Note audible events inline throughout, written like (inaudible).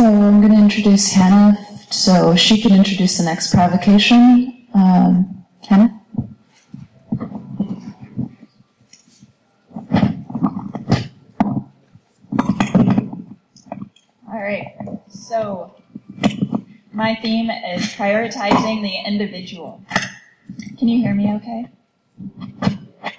So I'm going to introduce Hannah so she can introduce the next provocation. Um, Hannah? All right. So my theme is prioritizing the individual. Can you hear me okay?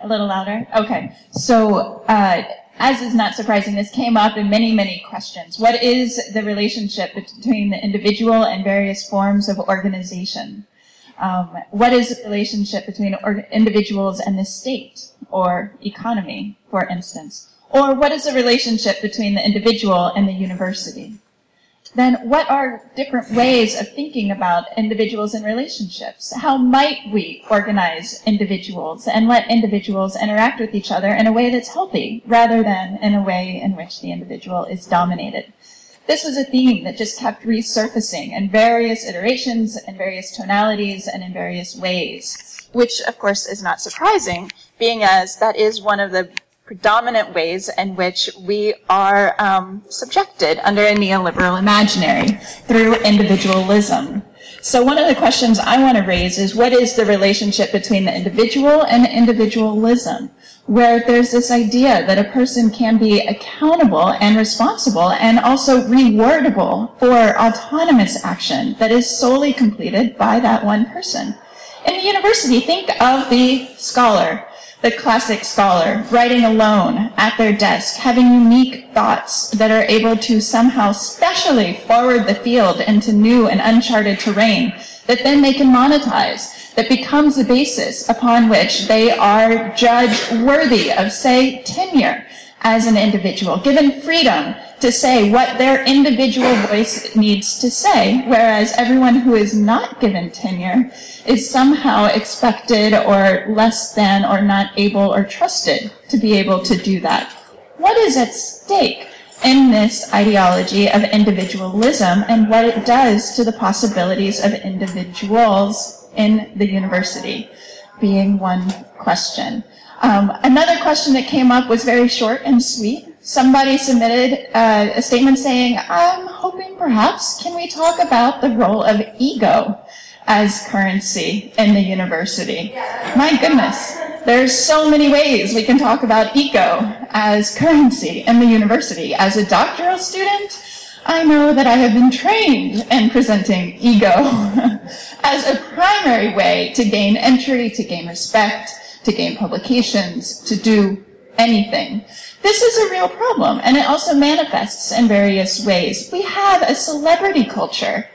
A little louder? Okay. So, uh, as is not surprising, this came up in many, many questions. What is the relationship between the individual and various forms of organization? Um, what is the relationship between individuals and the state or economy, for instance? Or what is the relationship between the individual and the university? Then what are different ways of thinking about individuals and relationships? How might we organize individuals and let individuals interact with each other in a way that's healthy rather than in a way in which the individual is dominated? This was a theme that just kept resurfacing in various iterations and various tonalities and in various ways, which of course is not surprising, being as that is one of the predominant ways in which we are um, subjected under a neoliberal imaginary through individualism. So one of the questions I want to raise is what is the relationship between the individual and individualism? Where there's this idea that a person can be accountable and responsible and also rewardable for autonomous action that is solely completed by that one person. In the university, think of the scholar the classic scholar, writing alone at their desk, having unique thoughts that are able to somehow specially forward the field into new and uncharted terrain that then they can monetize, that becomes the basis upon which they are judged worthy of, say, tenure as an individual, given freedom to say what their individual voice needs to say, whereas everyone who is not given tenure is somehow expected or less than or not able or trusted to be able to do that. What is at stake in this ideology of individualism and what it does to the possibilities of individuals in the university being one question. Um, another question that came up was very short and sweet. Somebody submitted uh, a statement saying, I'm hoping perhaps, can we talk about the role of ego as currency in the university? My goodness, there's so many ways we can talk about ego as currency in the university. As a doctoral student, I know that I have been trained in presenting ego (laughs) as a primary way to gain entry, to gain respect, to gain publications, to do anything. This is a real problem, and it also manifests in various ways. We have a celebrity culture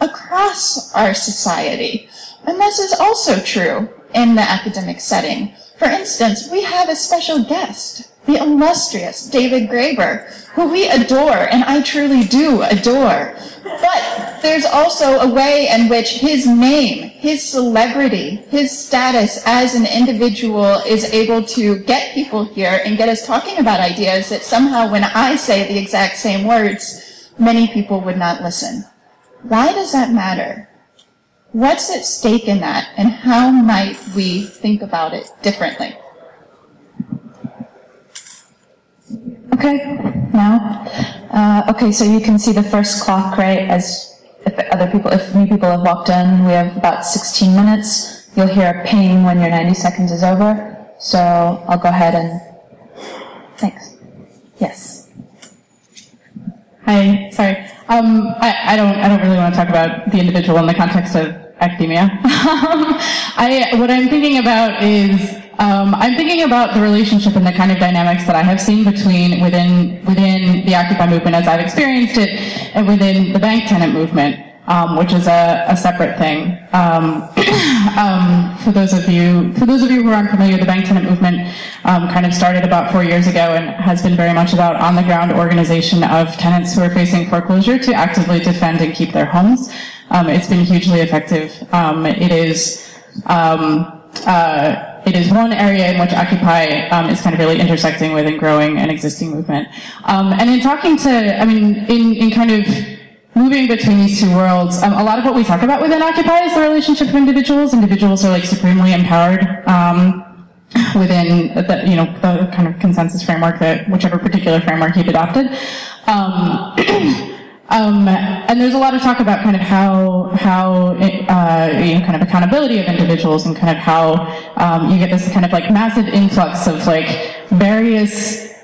across our society, and this is also true in the academic setting. For instance, we have a special guest, the illustrious David Graeber, who we adore, and I truly do adore. But there's also a way in which his name, his celebrity, his status as an individual is able to get people here and get us talking about ideas that somehow when I say the exact same words, many people would not listen. Why does that matter? What's at stake in that, and how might we think about it differently? Okay, now, uh, okay, so you can see the first clock, right? As if other people, if new people have walked in, we have about 16 minutes. You'll hear a ping when your 90 seconds is over. So I'll go ahead and, thanks. Yes. Hi, sorry. Um, I, I don't, I don't really want to talk about the individual in the context of academia. (laughs) I, what I'm thinking about is um, I'm thinking about the relationship and the kind of dynamics that I have seen between within within the Occupy movement as I've experienced it, and within the bank tenant movement, um, which is a, a separate thing. Um, (coughs) um for those of you for those of you who aren't familiar, the bank tenant movement um, kind of started about four years ago and has been very much about on the ground organization of tenants who are facing foreclosure to actively defend and keep their homes. Um, it's been hugely effective. it is. Uh, it is one area in which Occupy um, is kind of really intersecting with and growing an existing movement. Um, and in talking to, I mean, in, in kind of moving between these two worlds, um, a lot of what we talk about within Occupy is the relationship of individuals. Individuals are like supremely empowered um, within the, you know, the kind of consensus framework that whichever particular framework you've adopted. (clears throat) Um, and there's a lot of talk about kind of how how uh, you know kind of accountability of individuals and kind of how um, you get this kind of like massive influx of like various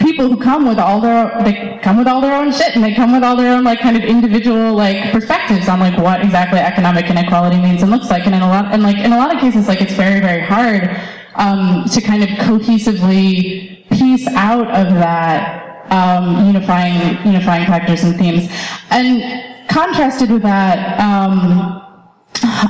people who come with all their they come with all their own shit and they come with all their own like kind of individual like perspectives on like what exactly economic inequality means and looks like. And in a lot and like in a lot of cases like it's very very hard um, to kind of cohesively piece out of that um, unifying unifying factors and themes and contrasted with that um,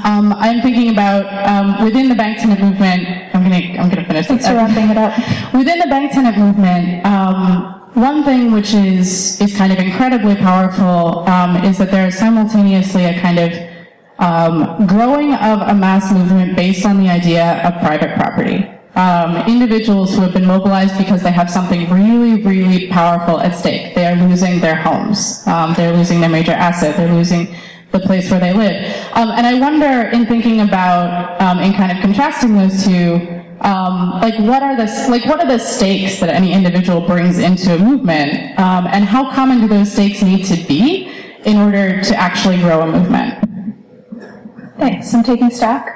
um, I'm thinking about um, within the bank tenant movement. I'm gonna I'm gonna finish. Thanks for wrapping it up. Within the bank tenant movement, um, one thing which is is kind of incredibly powerful um, is that there is simultaneously a kind of um, growing of a mass movement based on the idea of private property. Um, individuals who have been mobilized because they have something really, really powerful at stake. They are losing their homes. they're losing their major asset. They're losing the place where they live. Um, and I wonder, in thinking about, um, in kind of contrasting those two, um, like what are the like what are the stakes that any individual brings into a movement, um, and how common do those stakes need to be in order to actually grow a movement? Thanks. I'm taking stock.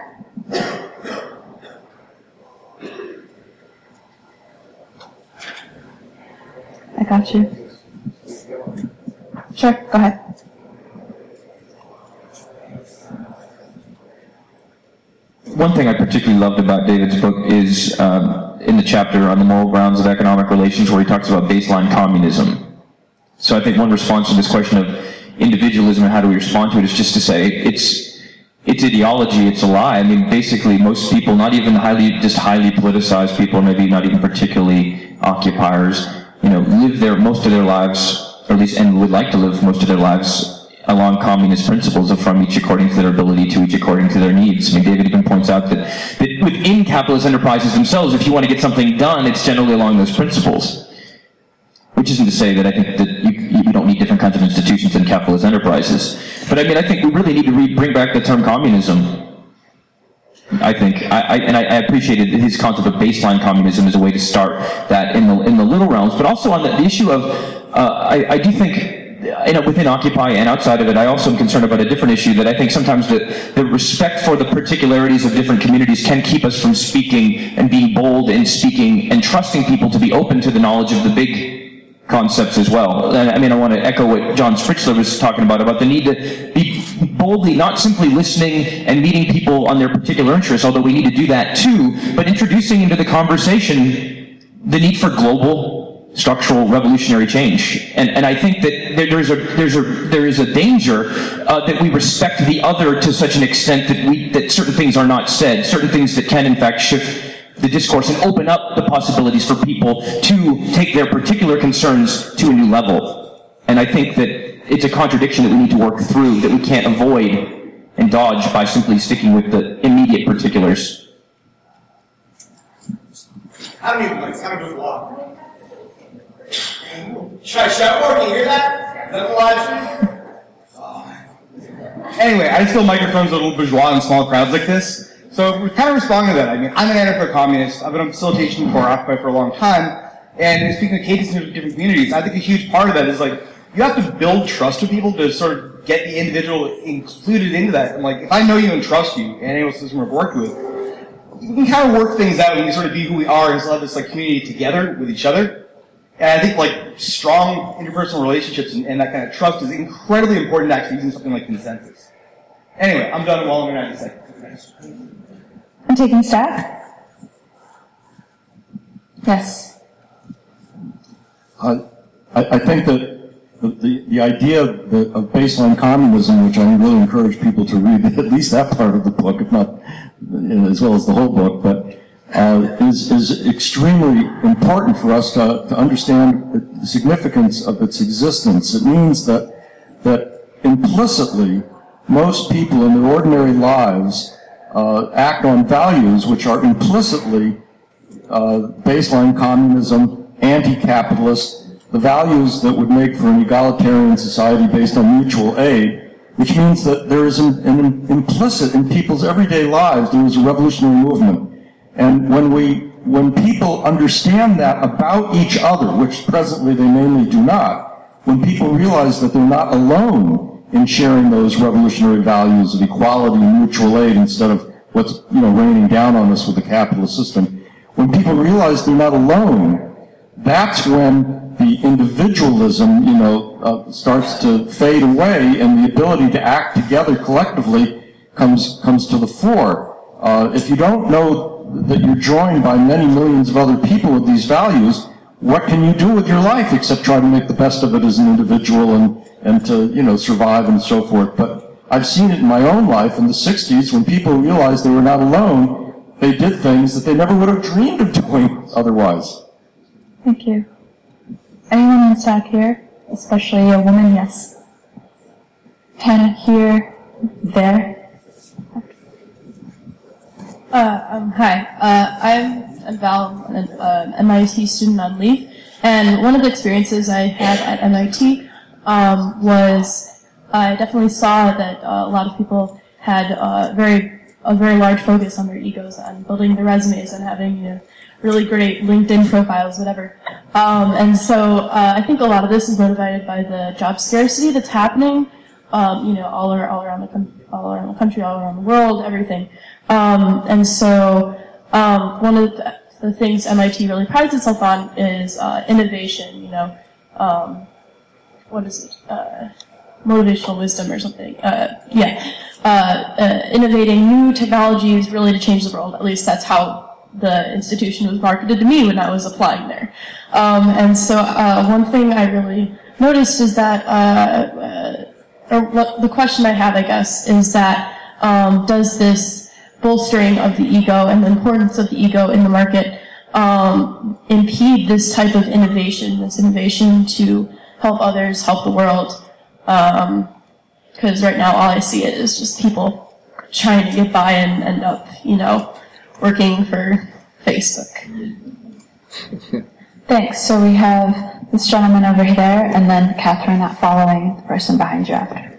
I got you. Sure, go ahead. One thing I particularly loved about David's book is um, in the chapter on the moral grounds of economic relations where he talks about baseline communism. So I think one response to this question of individualism and how do we respond to it is just to say it's it's ideology, it's a lie. I mean, basically, most people, not even highly, just highly politicized people, maybe not even particularly occupiers, live their most of their lives, or at least, and would like to live most of their lives along communist principles of from each according to their ability to each according to their needs. I mean, David even points out that, that within capitalist enterprises themselves, if you want to get something done, it's generally along those principles. Which isn't to say that I think that you, you don't need different kinds of institutions in capitalist enterprises. But I mean, I think we really need to re- bring back the term communism. I think, I, I, and I, I, appreciated his concept of baseline communism as a way to start that in the in the little realms, but also on the, the issue of, uh, I, I do think know, within Occupy and outside of it, I also am concerned about a different issue that I think sometimes the, the respect for the particularities of different communities can keep us from speaking and being bold in speaking and trusting people to be open to the knowledge of the big concepts as well. And I mean, I want to echo what John Spritzler was talking about, about the need to be boldly, not simply listening and meeting people on their particular interests, although we need to do that too, but introducing into the conversation the need for global structural revolutionary change. And, and I think that there's a, there's a, there is a danger uh, that we respect the other to such an extent that, we, that certain things are not said, certain things that can in fact shift the discourse and open up the possibilities for people to take their particular concerns to a new level. And I think that it's a contradiction that we need to work through, that we can't avoid and dodge by simply sticking with the immediate particulars. How many points? How many block? Should I shout more? Can you hear that? Is that live Anyway, I just feel microphones are a little bourgeois in small crowds like this. So we're kind of responding to that. I mean, I'm an anarcho-communist. I've been on facilitation for Occupy for a long time. And speaking of cases in different communities, I think a huge part of that is like, you have to build trust with people to sort of get the individual included into that. And like, if I know you and trust you, and any system we've worked with, we can kind of work things out and we sort of be who we are and still have this like community together with each other. And I think like strong interpersonal relationships and, and, that kind of trust is incredibly important to actually using something like consensus. Anyway, I'm done while I'm in seconds. I'm taking stock. Yes. I, I think that the, the, the idea of, baseline communism, which I really encourage people to read (laughs) at least that part of the book, if not as well as the whole book, but uh, is, is extremely important for us to, to understand the significance of its existence. It means that, that implicitly, most people in their ordinary lives uh, act on values which are implicitly uh, baseline communism, anti-capitalist, the values that would make for an egalitarian society based on mutual aid, which means that there is an, an implicit in people's everyday lives, there is a revolutionary movement. And when we, when people understand that about each other, which presently they mainly do not, when people realize that they're not alone in sharing those revolutionary values of equality and mutual aid instead of what's you know raining down on us with the capitalist system, when people realize they're not alone, that's when the individualism, you know, uh, starts to fade away, and the ability to act together collectively comes comes to the fore. Uh, if you don't know that you're joined by many millions of other people with these values, what can you do with your life except try to make the best of it as an individual and and to you know survive and so forth? But I've seen it in my own life in the 60s when people realized they were not alone, they did things that they never would have dreamed of doing otherwise. Thank you. Anyone in SAC here? Especially a woman? Yes. Hannah here, there. Uh, um, hi, uh, I'm, I'm Val, an uh, MIT student on leave, and one of the experiences I had at MIT um, was I definitely saw that uh, a lot of people had uh, very a very large focus on their egos, on building their resumes, and having you know really great LinkedIn profiles, whatever. Um, and so uh, I think a lot of this is motivated by the job scarcity that's happening, um, you know, all, around, all around the all around the country, all around the world, everything. Um, and so um, one of the, the, things MIT really prides itself on is uh, innovation. You know, um, what is it? Uh, motivational wisdom or something. Uh, yeah, uh, uh, innovating new technologies really to change the world. At least that's how the institution was marketed to me when I was applying there. Um, and so uh, one thing I really noticed is that, uh, or what the question I have, I guess, is that um, does this bolstering of the ego and the importance of the ego in the market um, impede this type of innovation, this innovation to help others, help the world? Because right now all I see is just people trying to get by and end up, you know, working for Facebook. Thanks. So we have this gentleman over there, and then Catherine not following the person behind you after.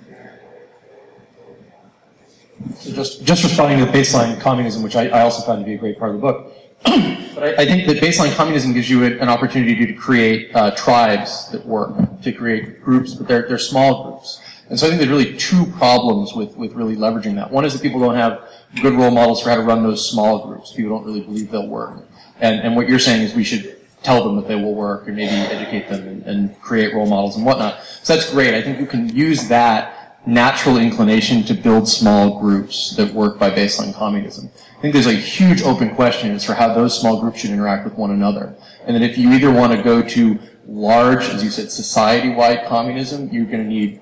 So just, just responding to the baseline communism, which I, I also found to be a great part of the book. (coughs) but I, I, think that baseline communism gives you an opportunity to create uh, tribes that work, to create groups, but they're, they're small groups. And so I think there's really two problems with, with really leveraging that. One is that people don't have good role models for how to run those small groups. People don't really believe they'll work. And, and what you're saying is we should tell them that they will work and maybe educate them and, and create role models and whatnot. So that's great. I think you can use that natural inclination to build small groups that work by baseline communism. I think there's a huge open question as for how those small groups should interact with one another. And that if you either want to go to large, as you said, society-wide communism, you're going to need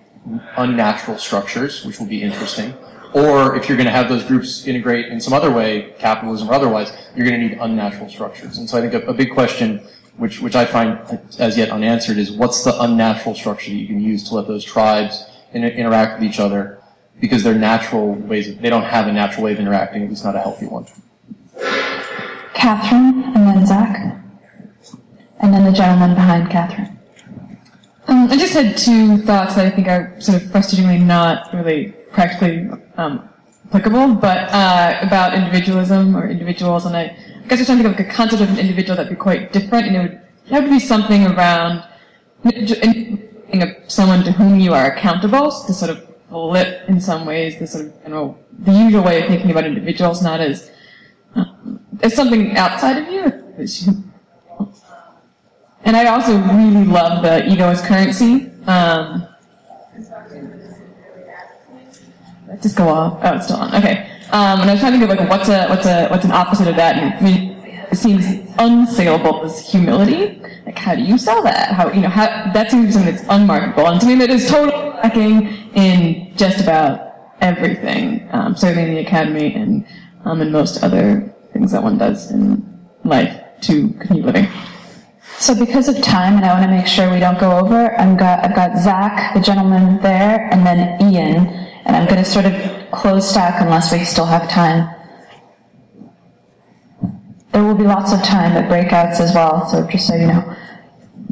unnatural structures, which will be interesting. Or if you're going to have those groups integrate in some other way, capitalism or otherwise, you're going to need unnatural structures. And so I think a, a big question, which, which I find as yet unanswered, is what's the unnatural structure that you can use to let those tribes in, interact with each other? Because they're natural ways, of, they don't have a natural way of interacting, at least not a healthy one. Catherine, and then Zach. And then the gentleman behind Catherine. I just had two thoughts that I think are sort of frustratingly not really practically um, applicable, but uh, about individualism or individuals, and I, I guess I was trying to think of like a concept of an individual that'd be quite different, and it would have to be something around someone to whom you are accountable, to sort of flip in some ways the sort of general, the usual way of thinking about individuals, not as um, as something outside of you. And I also really love the ego as currency. Um, just go off. Oh, it's still on. Okay. Um, and I was trying to think of like what's a what's a what's an opposite of that. And, I mean, it seems unsaleable as humility. Like, how do you sell that? How you know how that seems something that's unmarketable and something that is totally lacking in just about everything. Um, certainly in the academy and um, and most other things that one does in life to continue living. So because of time, and I want to make sure we don't go over, I've got, I've got Zach, the gentleman there, and then Ian, and I'm going to sort of close stack unless we still have time. There will be lots of time at breakouts as well, so just so you know.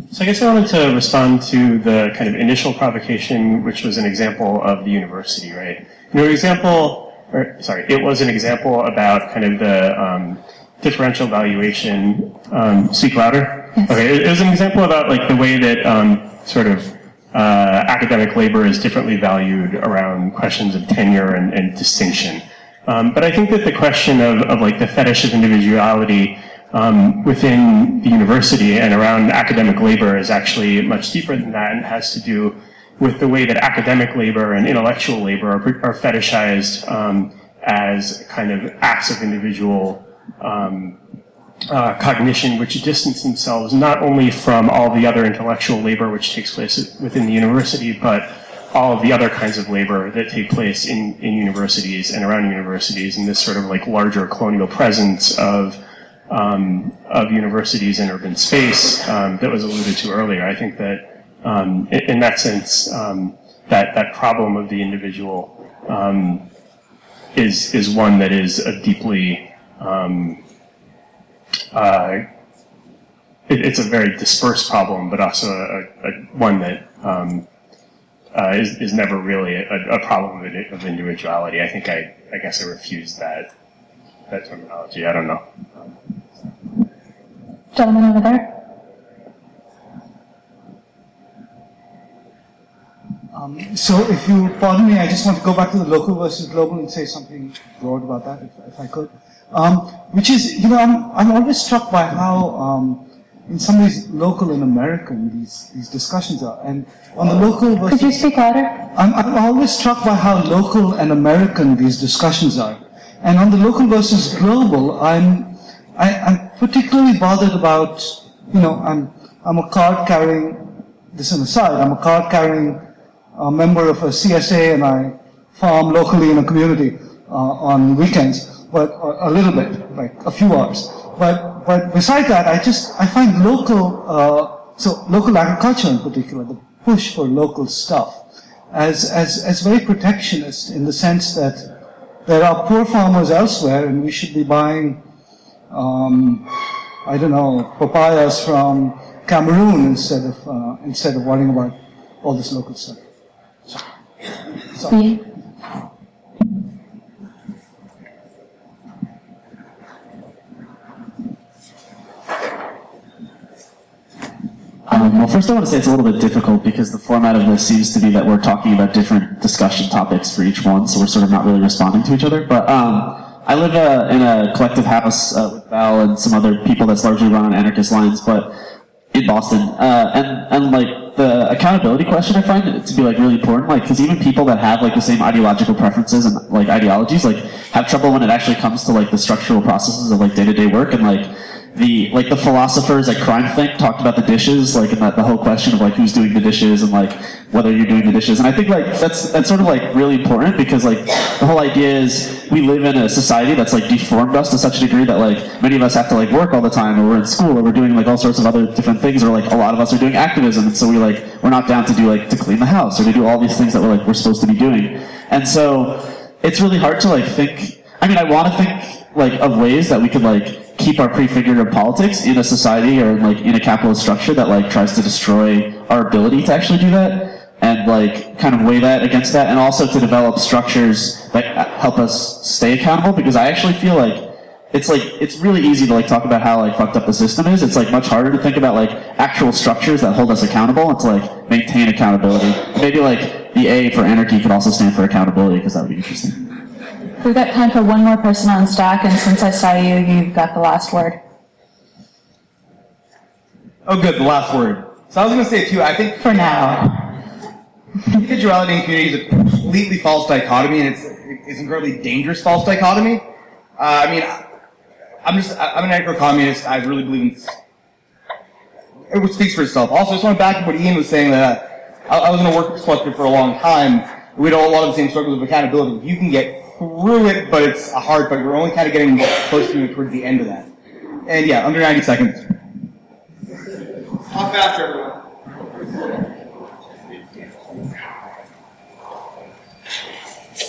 So I guess I wanted to respond to the kind of initial provocation, which was an example of the university, right? You know, example, or sorry, it was an example about kind of the um, differential valuation. Um, speak louder. Okay, it, was an example about like the way that um, sort of uh, academic labor is differently valued around questions of tenure and, and distinction. Um, but I think that the question of, of like the fetish of individuality um, within the university and around academic labor is actually much deeper than that and has to do with the way that academic labor and intellectual labor are, are fetishized um, as kind of acts of individual um, uh, cognition which distance themselves not only from all the other intellectual labor which takes place within the university, but all of the other kinds of labor that take place in, in universities and around universities and this sort of like larger colonial presence of um, of universities in urban space um, that was alluded to earlier. I think that um, in, that sense, um, that that problem of the individual um, is is one that is a deeply um, uh, it, it's a very dispersed problem, but also a, a one that um, uh, is, is never really a, a problem of, of, individuality. I think I, I guess I refuse that that terminology. I don't know. Gentleman over there. Um, so if you pardon me, I just want to go back to the local versus global and say something broad about that, if, if I could. Um, which is, you know, I'm, I'm always struck by how, um, in some ways, local and American these, these discussions are. And on the local versus... Could you speak louder? I'm, I'm always struck by how local and American these discussions are. And on the local versus global, I'm, I, am i am particularly bothered about, you know, I'm, I'm a card carrying, this an aside, I'm a card carrying a member of a CSA and I farm locally in a community uh, on weekends but a little bit, like a few hours. But but beside that, I just I find local uh, so local agriculture in particular, the push for local stuff, as as as very protectionist in the sense that there are poor farmers elsewhere, and we should be buying, um, I don't know, papayas from Cameroon instead of uh, instead of worrying about all this local stuff. Sorry. Um, well, first I want to say it's a little bit difficult because the format of this seems to be that we're talking about different discussion topics for each one, so we're sort of not really responding to each other. But um, I live uh, in a collective house uh, with Val and some other people that's largely run on anarchist lines, but in Boston. Uh, and, and like the accountability question I find it to be like really important, like because even people that have like the same ideological preferences and like ideologies like have trouble when it actually comes to like the structural processes of like day-to-day work and like the like the philosophers at CrimethInc talked about the dishes, like and that the whole question of like who's doing the dishes and like whether you're doing the dishes. And I think like that's that's sort of like really important because like the whole idea is we live in a society that's like deformed us to such a degree that like many of us have to like work all the time or we're in school or we're doing like all sorts of other different things or like a lot of us are doing activism and so we like we're not down to do like to clean the house or to do all these things that we're like we're supposed to be doing. And so it's really hard to like think I mean I want to think like of ways that we could like keep our prefigured politics in a society or like in a capitalist structure that like tries to destroy our ability to actually do that and like kind of weigh that against that and also to develop structures that help us stay accountable because I actually feel like it's like it's really easy to like talk about how like fucked up the system is. It's like much harder to think about like actual structures that hold us accountable and to like maintain accountability. Maybe like the A for anarchy could also stand for accountability because that would be interesting. We've got time for one more person on stack, and since I saw you, you've got the last word. Oh, good, the last word. So I was going to say too. I think for now, individuality and community is a completely false dichotomy, and it's it's incredibly dangerous false dichotomy. Uh, I mean, I'm just I'm an anarcho-communist. I really believe in. It speaks for itself. Also, I just want to back up what Ian was saying that I, I was in a work collective for a long time. We had a lot of the same struggles of accountability. If you can get through it, but it's a hard fight. We're only kind of getting close to it towards the end of that. And yeah, under 90 seconds. Talk faster, everyone.